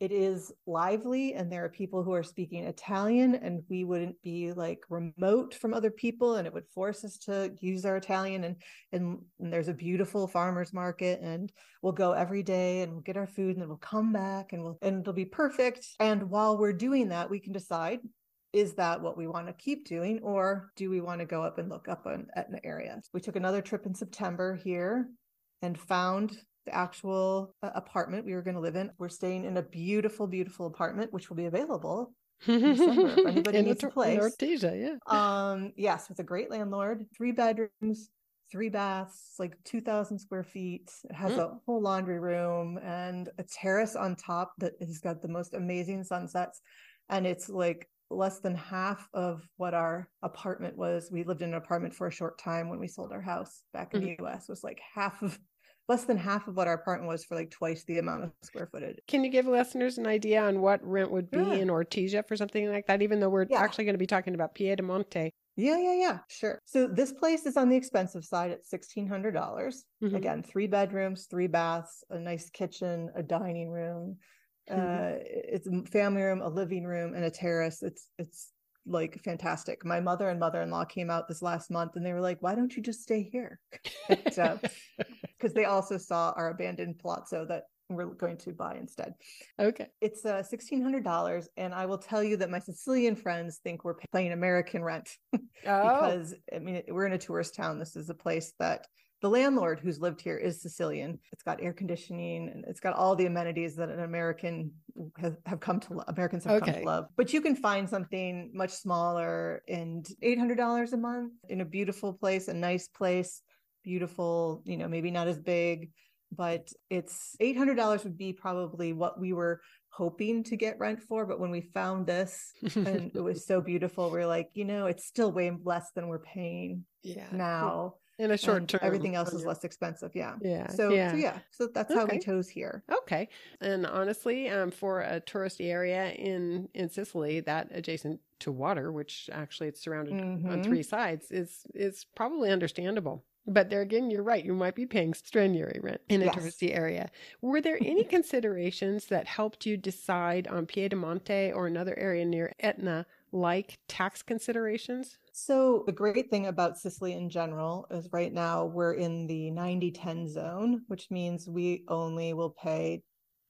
it is lively and there are people who are speaking Italian and we wouldn't be like remote from other people and it would force us to use our Italian and and, and there's a beautiful farmers market and we'll go every day and we'll get our food and then we'll come back and we'll and it'll be perfect. And while we're doing that we can decide is that what we want to keep doing or do we want to go up and look up on Etna area? We took another trip in September here and found the actual uh, apartment we were going to live in. We're staying in a beautiful, beautiful apartment, which will be available. December, if anybody in needs a place. In Ortigia, yeah. Um, yes, with a great landlord, three bedrooms, three baths, like 2,000 square feet. It has Mm. a whole laundry room and a terrace on top that has got the most amazing sunsets. And it's like less than half of what our apartment was. We lived in an apartment for a short time when we sold our house back in the US. It was like half of less than half of what our apartment was for like twice the amount of square footage. Can you give listeners an idea on what rent would be Yeah. in Ortigia for something like that? Even though we're Yeah. actually going to be talking about Piedimonte. Yeah, yeah, yeah, sure. So this place is on the expensive side at sixteen hundred dollars. Mhm. Again, three bedrooms, three baths, a nice kitchen, a dining room. Uh, it's a family room, a living room, and a terrace. It's it's like fantastic. My mother and mother-in-law came out this last month, and they were like, "Why don't you just stay here?" Because they also saw our abandoned palazzo that we're going to buy instead. okay. It's uh, sixteen hundred dollars, and I will tell you that my Sicilian friends think we're paying American rent Oh, because I mean we're in a tourist town. This is a place that the landlord who's lived here is Sicilian. It's got air conditioning and it's got all the amenities that an American has, have come to Americans have come to love. But you can find something much smaller and eight hundred dollars a month in a beautiful place, a nice place, beautiful. You know, maybe not as big, but it's eight hundred dollars would be probably what we were hoping to get rent for. But when we found this and it was so beautiful. We're like, you know, it's still way less than we're paying yeah. now. In a short and term. everything else is less expensive. Yeah. Yeah. So yeah. so yeah. So that's how we chose here. Okay. And honestly, um, for a touristy area in in Sicily, that adjacent to water, which actually it's surrounded on Mhm. three sides, is is probably understandable. But there again, you're right. You might be paying strenuary rent in a Yes. touristy area. Were there any considerations that helped you decide on Piedimonte or another area near Etna like tax considerations? So, the great thing about Sicily in general is right now we're in the 90 10 zone, which means we only will pay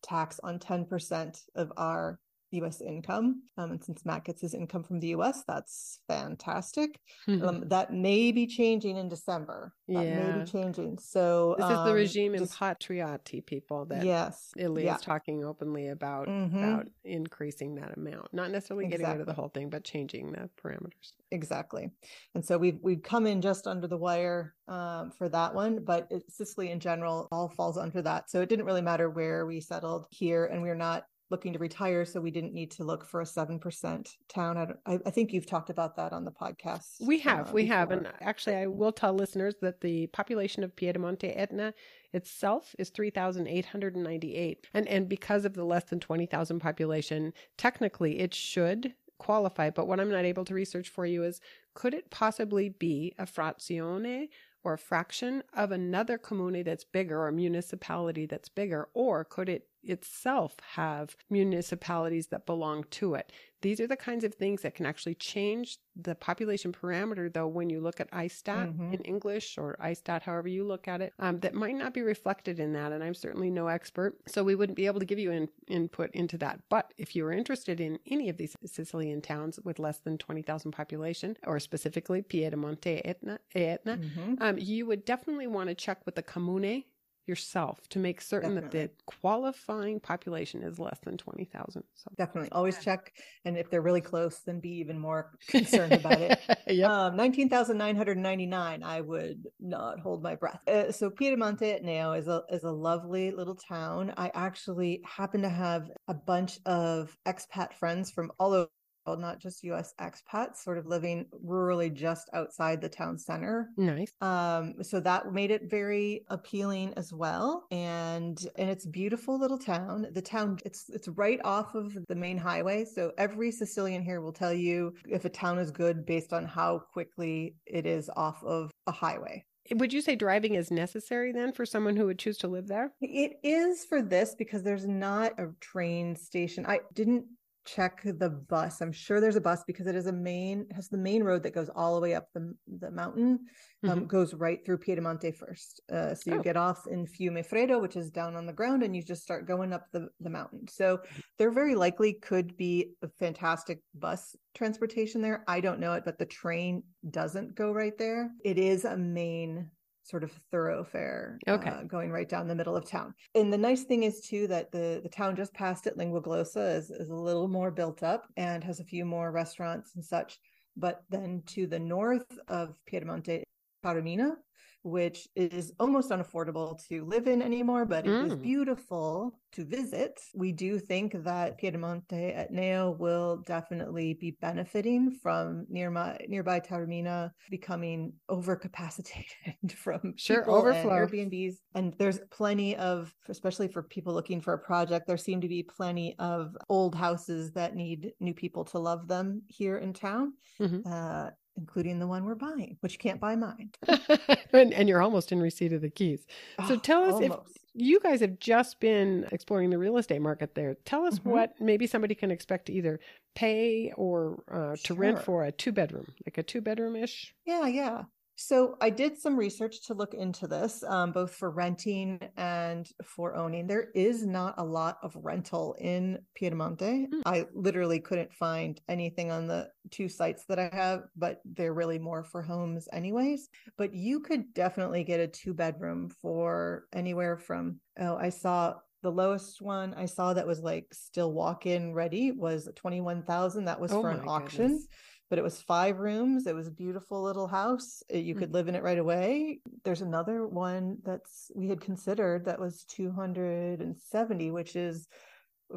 tax on 10% of our US income. Um, and since Matt gets his income from the US, that's fantastic. Mm-hmm. Um, that may be changing in December. That yeah. may be changing. So this um, is the um, regime impatriati people that yes, Italy yeah. is talking openly about mm-hmm. about increasing that amount. Not necessarily exactly. getting rid of the whole thing, but changing the parameters. Exactly. And so we've we've come in just under the wire um, for that one, but it, Sicily in general all falls under that. So it didn't really matter where we settled here, and we're not looking to retire, so we didn't need to look for a seven percent town. I, I, think you've talked about that on the podcast. We have, uh, we before. have, and actually, I will tell listeners that the population of Piedimonte Etna itself is three thousand eight hundred and ninety-eight, and and because of the less than twenty thousand population, technically it should qualify. But what I'm not able to research for you is could it possibly be a frazione or a fraction of another comune that's bigger or municipality that's bigger, or could it itself have municipalities that belong to it? These are the kinds of things that can actually change the population parameter, though, when you look at ISTAT mm-hmm. in English or ISTAT, however you look at it, um, that might not be reflected in that. And I'm certainly no expert, so we wouldn't be able to give you in, input into that. But if you are interested in any of these Sicilian towns with less than 20,000 population, or specifically Piedimonte Etna, Etna mm-hmm. um, you would definitely want to check with the Comune yourself to make certain Definitely. that the qualifying population is less than 20,000. So Definitely always check. And if they're really close, then be even more concerned about it. yep. um, 19,999, I would not hold my breath. Uh, so Piedimonte Etneo is a, is a lovely little town. I actually happen to have a bunch of expat friends from all over not just US expats, sort of living rurally just outside the town center. Nice. Um, so that made it very appealing as well. And and it's beautiful little town. The town it's it's right off of the main highway. So every Sicilian here will tell you if a town is good based on how quickly it is off of a highway. Would you say driving is necessary then for someone who would choose to live there? It is for this because there's not a train station. I didn't check the bus. I'm sure there's a bus because it is a main has the main road that goes all the way up the the mountain. Um, mm-hmm. goes right through Piedimonte first. Uh, so you oh. get off in Fiumefreddo, which is down on the ground, and you just start going up the the mountain. So there very likely could be a fantastic bus transportation there. I don't know it, but the train doesn't go right there. It is a main sort of thoroughfare okay. Uh, going right down the middle of town. And the nice thing is too that the the town just past it, Linguaglossa, is, is a little more built up and has a few more restaurants and such. But then to the north of Piedimonte, Taormina, which is almost unaffordable to live in anymore, but it mm. is beautiful to visit. We do think that Piedimonte Etneo will definitely be benefiting from nearby nearby Taormina becoming overcapacitated from sure overflow and Airbnbs. And there's plenty of, especially for people looking for a project, there seem to be plenty of old houses that need new people to love them here in town. Mm-hmm. Uh, including the one we're buying, which you can't buy mine. and, and, you're almost in receipt of the keys. So oh, tell us almost. if you guys have just been exploring the real estate market there. Tell us mm-hmm. what maybe somebody can expect to either pay or uh, to sure. rent for a two bedroom, like a two bedroom ish. Yeah, yeah. So I did some research to look into this, um, both for renting and for owning. There is not a lot of rental in Piedimonte. Mm. I literally couldn't find anything on the two sites that I have, but they're really more for homes, anyways. But you could definitely get a two bedroom for anywhere from, oh, I saw the lowest one I saw that was like still walk in ready was 21,000. That was oh for an auction. Goodness but it was five rooms. It was a beautiful little house. You could mm-hmm. live in it right away. There's another one that's we had considered that was 270, which is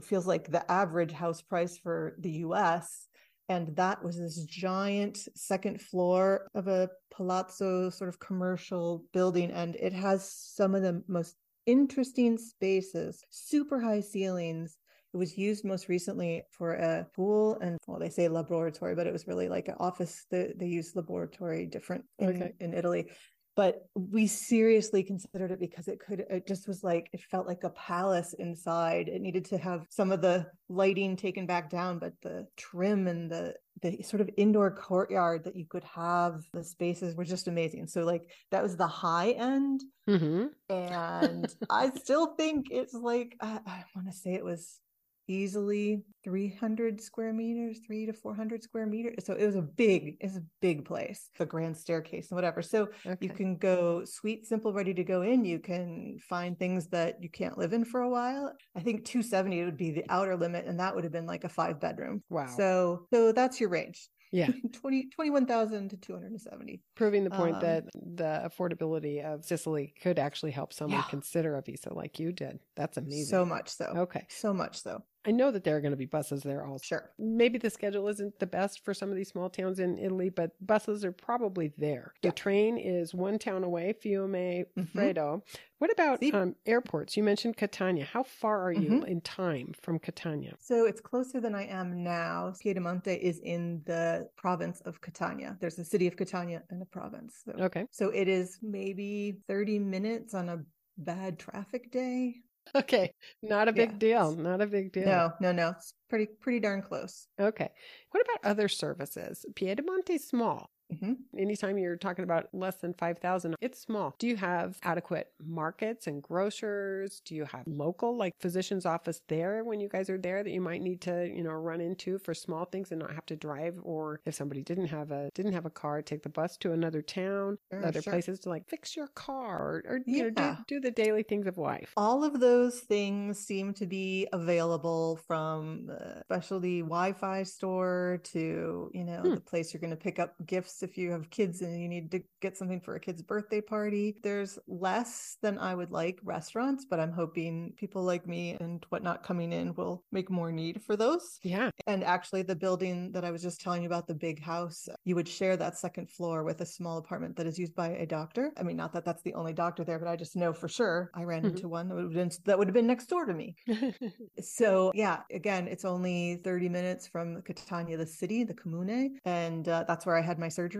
feels like the average house price for the US. And that was this giant second floor of a palazzo sort of commercial building. And it has some of the most interesting spaces, super high ceilings, it was used most recently for a pool and well, they say laboratory, but it was really like an office. They, they use laboratory different in, okay. in Italy. but we seriously considered it because it could it just was like it felt like a palace inside it needed to have some of the lighting taken back down but the trim and the the sort of indoor courtyard that you could have the spaces were just amazing so like that was the high end Mm-hmm. and i still think it's like i, I want to say it was easily 300 square meters, three to 400 square meters. So it was a big, it's a big place, the grand staircase and whatever. So Okay. you can go sweet, simple, ready to go in. You can find things that you can't live in for a while. I think 270 would be the outer limit, and that would have been like a five bedroom. Wow. So, so that's your range. Yeah. 20, 21,000 to 270. Proving the point Um, that the affordability of Sicily could actually help someone Yeah. consider a visa like you did. That's amazing. So much so. Okay. So much so. I know that there are going to be buses there also. Sure. Maybe the schedule isn't the best for some of these small towns in Italy, but buses are probably there. Yeah. The train is one town away, Fiume Mhm. Freddo. What about um, airports? You mentioned Catania. How far are you Mhm. in time from Catania? So it's closer than I am now. Piedimonte is in the province of Catania. There's a city of Catania and a province. So, Okay. so it is maybe 30 minutes on a bad traffic day. Okay. Not a big Yeah. deal. Not a big deal. No, no, no. It's pretty pretty darn close. Okay. What about other services? Piedimonte's small. Mhm. Anytime you're talking about less than 5,000, it's small. Do you have adequate markets and grocers? Do you have local, like physician's office there when you guys are there that you might need to, you know, run into for small things and not have to drive? Or if somebody didn't have a, didn't have a car, take the bus to another town, Sure, other sure. places to like fix your car or, or you know, do, do the daily things of life. All of those things seem to be available from the specialty Wi-Fi store to, you know, Hmm. the place you're going to pick up gifts if you have kids and you need to get something for a kid's birthday party. There's less than I would like restaurants, but I'm hoping people like me and whatnot coming in will make more need for those. Yeah. And actually, the building that I was just telling you about, the big house, you would share that second floor with a small apartment that is used by a doctor. I mean, not that that's the only doctor there, but I just know for sure I ran Mhm. into one that would have been, that would have been next door to me. So yeah, again, it's only 30 minutes from Catania, the city, the comune, and uh, that's where I had my surgery.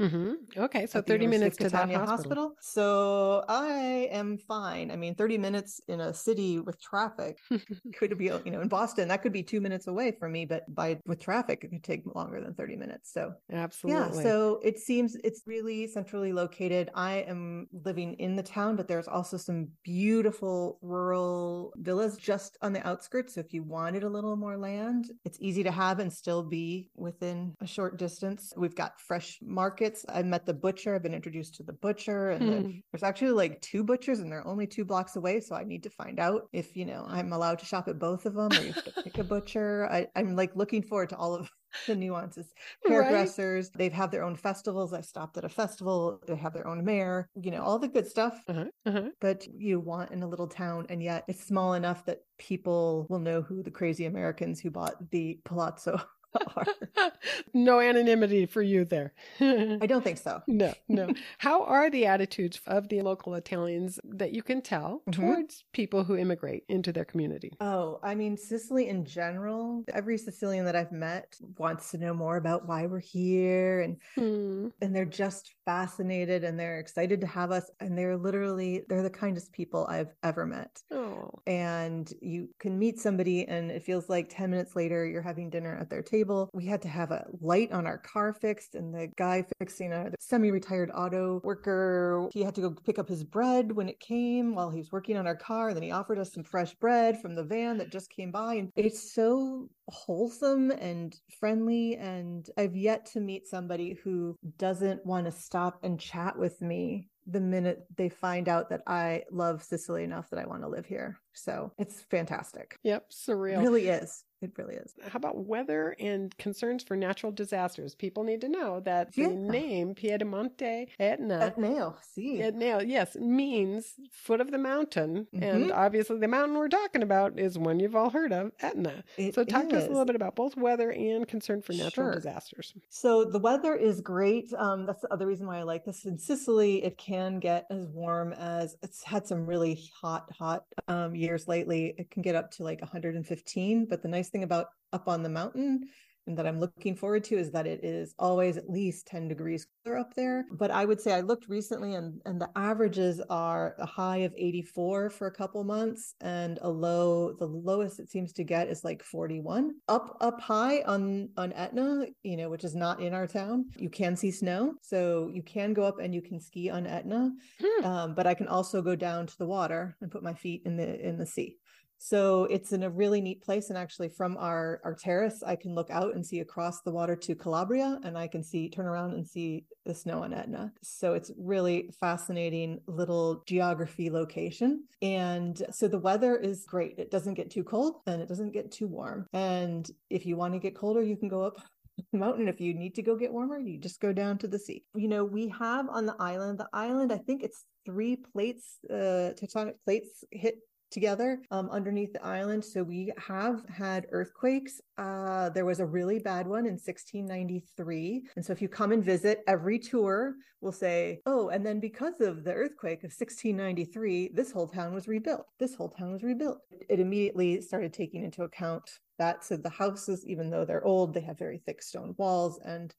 Hmm Okay. So 30 minutes to that Catania hospital. So I am fine. I mean, 30 minutes in a city with traffic could be, you know, in Boston, that could be two minutes away from me, but by with traffic, it could take longer than 30 minutes. So Absolutely. yeah, so it seems it's really centrally located. I am living in the town, but there's also some beautiful rural villas just on the outskirts. So if you wanted a little more land, it's easy to have and still be within a short distance. We've got fresh markets. I met the butcher. I've been introduced to the butcher, and the- Hmm. there's actually like two butchers, and they're only two blocks away. So I need to find out if you know I'm allowed to shop at both of them, or you have to pick a butcher. I, I'm like looking forward to all of the nuances Right. hairdressers they have had their own festivals i stopped at a festival they have their own mayor you know all the good stuff Uh-huh. Uh-huh. that you want in a little town and yet it's small enough that people will know who the crazy americans who bought the palazzo no anonymity for you there. i don't think so no, no. How are the attitudes of the local Italians that you can tell Mhm. towards people who immigrate into their community? Oh, I mean, Sicily in general, every Sicilian that I've met wants to know more about why we're here and Hmm. and they're just fascinated and they're excited to have us and they're literally they're the kindest people I've ever met. Oh, and you can meet somebody and it feels like 10 minutes later you're having dinner at their table we had to have a light on our car fixed and the guy fixing a semi-retired auto worker he had to go pick up his bread when it came while he was working on our car and then he offered us some fresh bread from the van that just came by and it's so wholesome and friendly and i've yet to meet somebody who doesn't want to stop and chat with me the minute they find out that I love Sicily enough that I want to live here. So it's fantastic. yep, It surreal. really is. It really is. How about weather and concerns for natural disasters? People need to know that the name Piedimonte Etna Etneo, see. Etna, yes, means foot of the mountain. And Mhm. obviously, the mountain we're talking about is one you've all heard of, Etna. It so, talk to us a little bit about both weather and concern for natural Sure. disasters. So the weather is great. Um, that's the other reason why I like this. In Sicily, it can get as warm as it's had some really hot, hot um, years lately. It can get up to like 115. But the nice thing about up on the mountain and that I'm looking forward to is that it is always at least 10 degrees cooler up there. But I would say I looked recently and, and the averages are a high of 84 for a couple months and a low, the lowest it seems to get is like 41. Up up high on on Etna, you know, which is not in our town, you can see snow. So you can go up and you can ski on Etna. Hmm. Um, but I can also go down to the water and put my feet in the in the sea. So it's in a really neat place. And actually, from our, our terrace, I can look out and see across the water to Calabria, and I can see, turn around and see the snow on Etna. So it's really fascinating little geography location. And so the weather is great. It doesn't get too cold and it doesn't get too warm. And if you want to get colder, you can go up mountain if you need to go get warmer you just go down to the sea you know we have on the island the island i think it's three plates uh tectonic plates hit together um, underneath the island. So we have had earthquakes. Uh, there was a really bad one in 1693. And so if you come and visit, every tour will say, oh, and then because of the earthquake of 1693, this whole town was rebuilt. This whole town was rebuilt. It immediately started taking into account that. So the houses, even though they're old, they have very thick stone walls and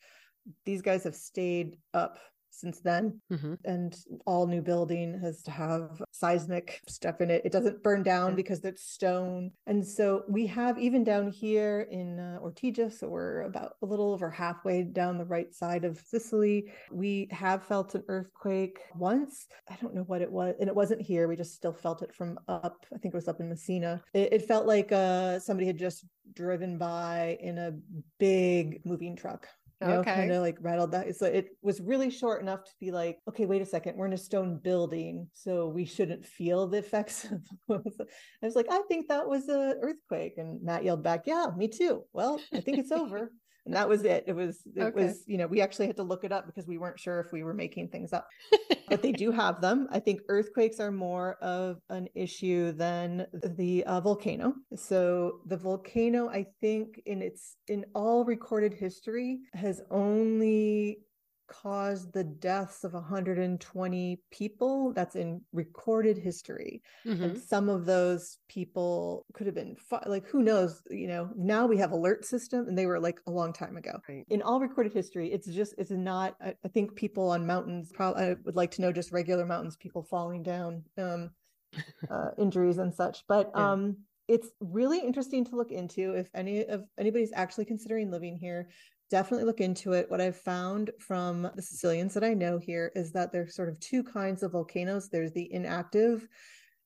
these guys have stayed up since then. Mm-hmm. And all new building has to have seismic stuff in it. It doesn't burn down because it's stone. And so we have even down here in uh, Ortigia, so we're about a little over halfway down the right side of Sicily. We have felt an earthquake once. I don't know what it was. And it wasn't here. We just still felt it from up, I think it was up in Messina. It, it felt like uh, somebody had just driven by in a big moving truck you know, okay. kind of like rattled that. So it was really short enough to be like, okay, wait a second, we're in a stone building, so we shouldn't feel the effects. Of I was like, I think that was a earthquake, and Matt yelled back, Yeah, me too. Well, I think it's over. and that was it. It was it okay. was you know we actually had to look it up because we weren't sure if we were making things up. but they do have them. I think earthquakes are more of an issue than the uh, volcano. So the volcano, I think, in its in all recorded history, has only caused the deaths of 120 people. That's in recorded history. Mm-hmm. And some of those people could have been like, who knows? You know, now we have alert system and they were like a long time ago. Right. In all recorded history, it's just, it's not, I, I think people on mountains, probably, I would like to know just regular mountains, people falling down, um, uh, injuries and such. But, yeah. um, it's really interesting to look into if any of anybody's actually considering living here definitely look into it. What I've found from the Sicilians that I know here is that there's sort of two kinds of volcanoes. There's the inactive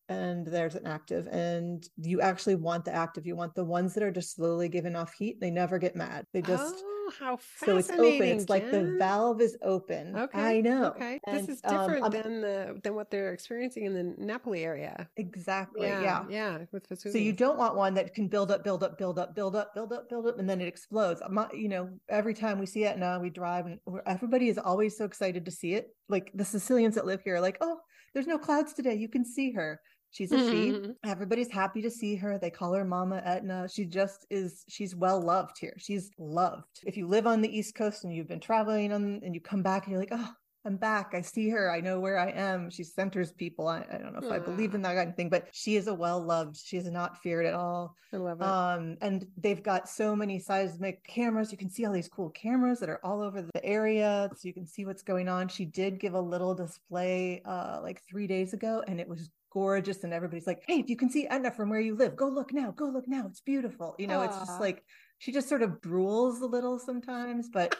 and there's an active and you actually want the active you want the ones that are just slowly giving off heat they never get mad they just oh, how so it's open. it's like the valve is open. Okay i know. okay. And, this is um, different um, than the than what they're experiencing in the napoli area. Exactly yeah yeah, yeah with Vesuvius. so you don't want one that can build up build up build up build up build up build up and then it explodes. You know every time we see it now we drive and everybody is always so excited to see it. Like the sicilians that live here are like oh there's no clouds today. You can see her She's a mm-hmm. she. Everybody's happy to see her. They call her Mama Etna. She just is, she's well loved here. She's loved. If you live on the East Coast and you've been traveling on, and you come back and you're like, oh, I'm back. I see her. I know where I am. She centers people. I, I don't know if I believe in that kind of thing, but she is a well loved. She is not feared at all. I love it. Um, and they've got so many seismic cameras. You can see all these cool cameras that are all over the area, so you can see what's going on. She did give a little display uh, like three days ago, and it was gorgeous and everybody's like hey if you can see etna from where you live go look now go look now it's beautiful you know Aww. it's just like she just sort of drools a little sometimes, but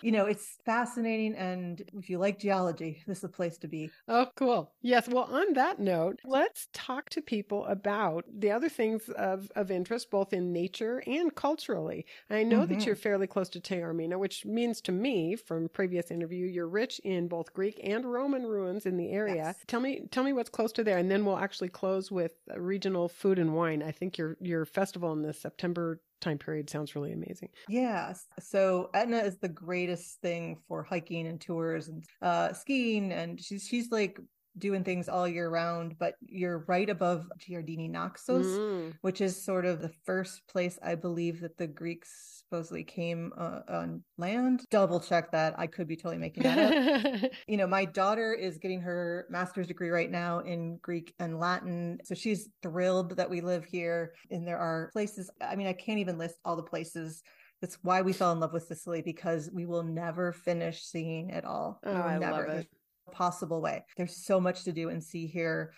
you know, it's fascinating. And if you like geology, this is a place to be. Oh, cool. Yes. Well, on that note, let's talk to people about the other things of, of interest, both in nature and culturally. I know mm-hmm. that you're fairly close to Taormina, which means to me from previous interview, you're rich in both Greek and Roman ruins in the area. Yes. Tell me, tell me what's close to there. And then we'll actually close with regional food and wine. I think your, your festival in the September time period sounds really amazing. Yes. So Etna is the greatest thing for hiking and tours and uh, skiing, and she's she's like doing things all year round, but you're right above Giardini Naxos, mm. which is sort of the first place I believe that the Greeks supposedly came uh, on land. Double check that. I could be totally making that up. you know, my daughter is getting her master's degree right now in Greek and Latin. So she's thrilled that we live here. And there are places, I mean, I can't even list all the places That's why we fell in love with Sicily because we will never finish seeing it all. Oh, I never. love it. Possible way. There's so much to do and see here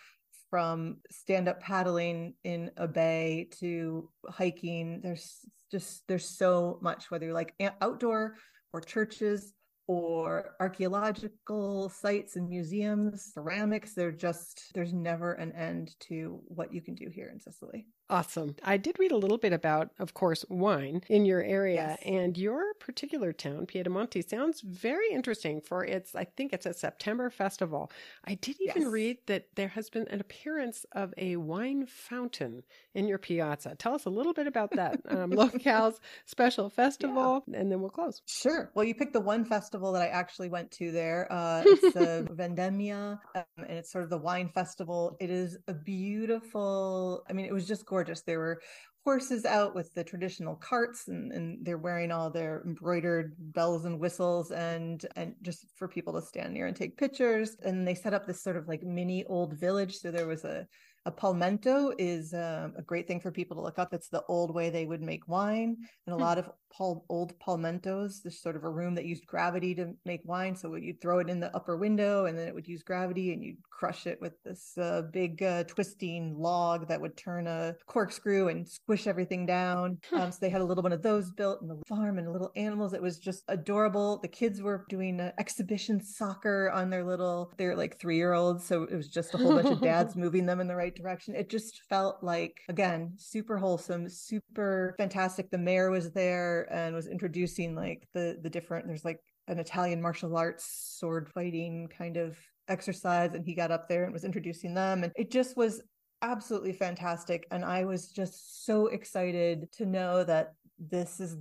from stand up paddling in a bay to hiking. There's just, there's so much, whether you're like outdoor or churches or archaeological sites and museums, ceramics. They're just, there's never an end to what you can do here in Sicily. Awesome. I did read a little bit about, of course, wine in your area Yes. and your particular town, Piedimonte, sounds very interesting for its, I think it's a September festival. I did even Yes. read that there has been an appearance of a wine fountain in your piazza. Tell us a little bit about that. Um, Locale's special festival, and then we'll close. Sure. Well, you picked the one festival that I actually went to there. Uh, it's the Vendemmia, um, and it's sort of the wine festival. It is a beautiful. I mean, it was just gorgeous. There were horses out with the traditional carts, and, and they're wearing all their embroidered bells and whistles, and and just for people to stand near and take pictures. And they set up this sort of like mini old village. So there was a a palmento is um, a great thing for people to look up. It's the old way they would make wine, and a Hmm. lot of pal- old palmentos. this sort of a room that used gravity to make wine, so you'd throw it in the upper window, and then it would use gravity, and you'd crush it with this uh, big uh, twisting log that would turn a corkscrew and squish everything down. Um, so they had a little one of those built in the farm and little animals. It was just adorable. The kids were doing uh, exhibition soccer on their little, they're like three year olds, so it was just a whole bunch of dads moving them in the right direction. It just felt like, again, super wholesome, super fantastic. The mayor was there and was introducing like the the different. There's like an Italian martial arts sword fighting kind of exercise, and he got up there and was introducing them, and it just was absolutely fantastic. And I was just so excited to know that this is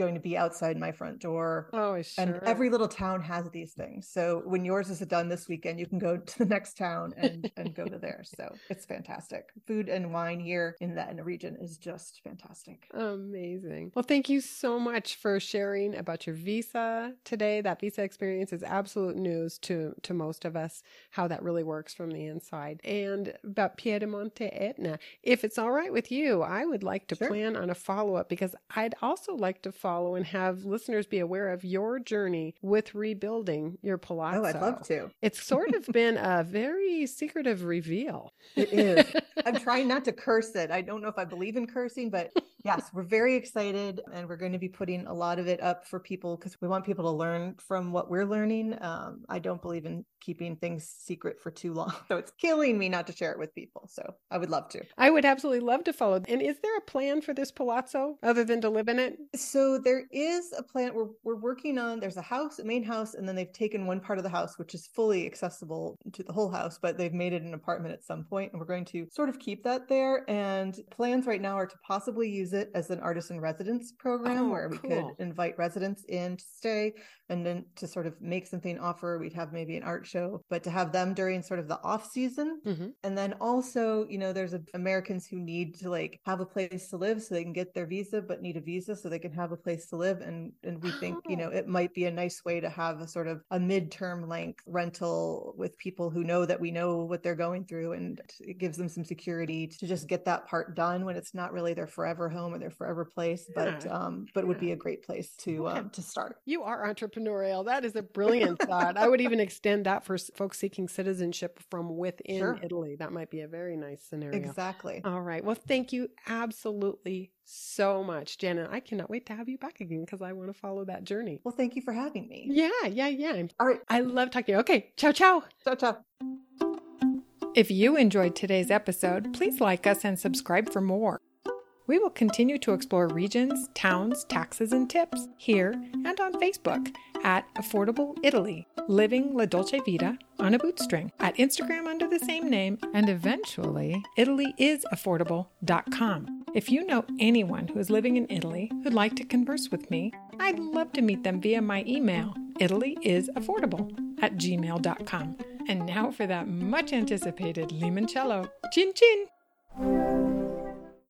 going to be outside my front door Oh, sure. and every little town has these things. So when yours is done this weekend, you can go to the next town and and go to there. So it's fantastic. Food and wine here in that in the region is just fantastic. Amazing. Well, thank you so much for sharing about your visa today. That visa experience is absolute news to to most of us how that really works from the inside. And about Piedimonte Etna. If it's all right with you, I would like to Sure. plan on a follow-up because I'd also like to follow and have listeners be aware of your journey with rebuilding your palazzo. Oh, I'd love to. It's sort of been a very secretive reveal. It is. I'm trying not to curse it. I don't know if I believe in cursing, but yes, we're very excited and we're going to be putting a lot of it up for people because we want people to learn from what we're learning. Um, I don't believe in keeping things secret for too long. So it's killing me not to share it with people. So I would love to. I would absolutely love to follow. And is there a plan for this palazzo other than to live in it? So there is a plan we're we're working on. There's a house, a main house, and then they've taken one part of the house, which is fully accessible to the whole house, but they've made it an apartment at some point, and we're going to sort of keep that there. And plans right now are to possibly use it as an artisan residence program Oh, where we cool. could invite residents in to stay and then to sort of make something offer. We'd have maybe an art show, but to have them during sort of the off season Mm-hmm. and then also, you know, there's a, Americans who need to like have a place to live so they can get their visa, but need a visa so they can have a place to live. And and we think, you know, Oh. it might be a nice way to have a sort of a midterm length rental with people who know that we know what they're going through, and it gives them some security to just get that part done when it's not really their forever home or their forever place, but Yeah. um, but would be a great place to Okay. um, to start. You are entrepreneurial. That is a brilliant thought. I would even extend that for folks seeking citizenship from within Sure. Italy. That might be a very nice scenario. Exactly. All right. Well, thank you absolutely so much, Jenna. I cannot wait to have you back again because I want to follow that journey. Well, thank you for having me. Yeah, yeah, yeah. All right. I love talking. Okay. Ciao, ciao. Ciao, ciao. If you enjoyed today's episode, please like us and subscribe for more. We will continue to explore regions, towns, taxes, and tips here and on Facebook at Affordable Italy, Living La Dolce Vita on a bootstring, at Instagram under the same name, and eventually ItalyIsAffordable.com. If you know anyone who is living in Italy who'd like to converse with me, I'd love to meet them via my email, ItalyIsAffordable at gmail.com. And now for that much anticipated limoncello. Chin chin!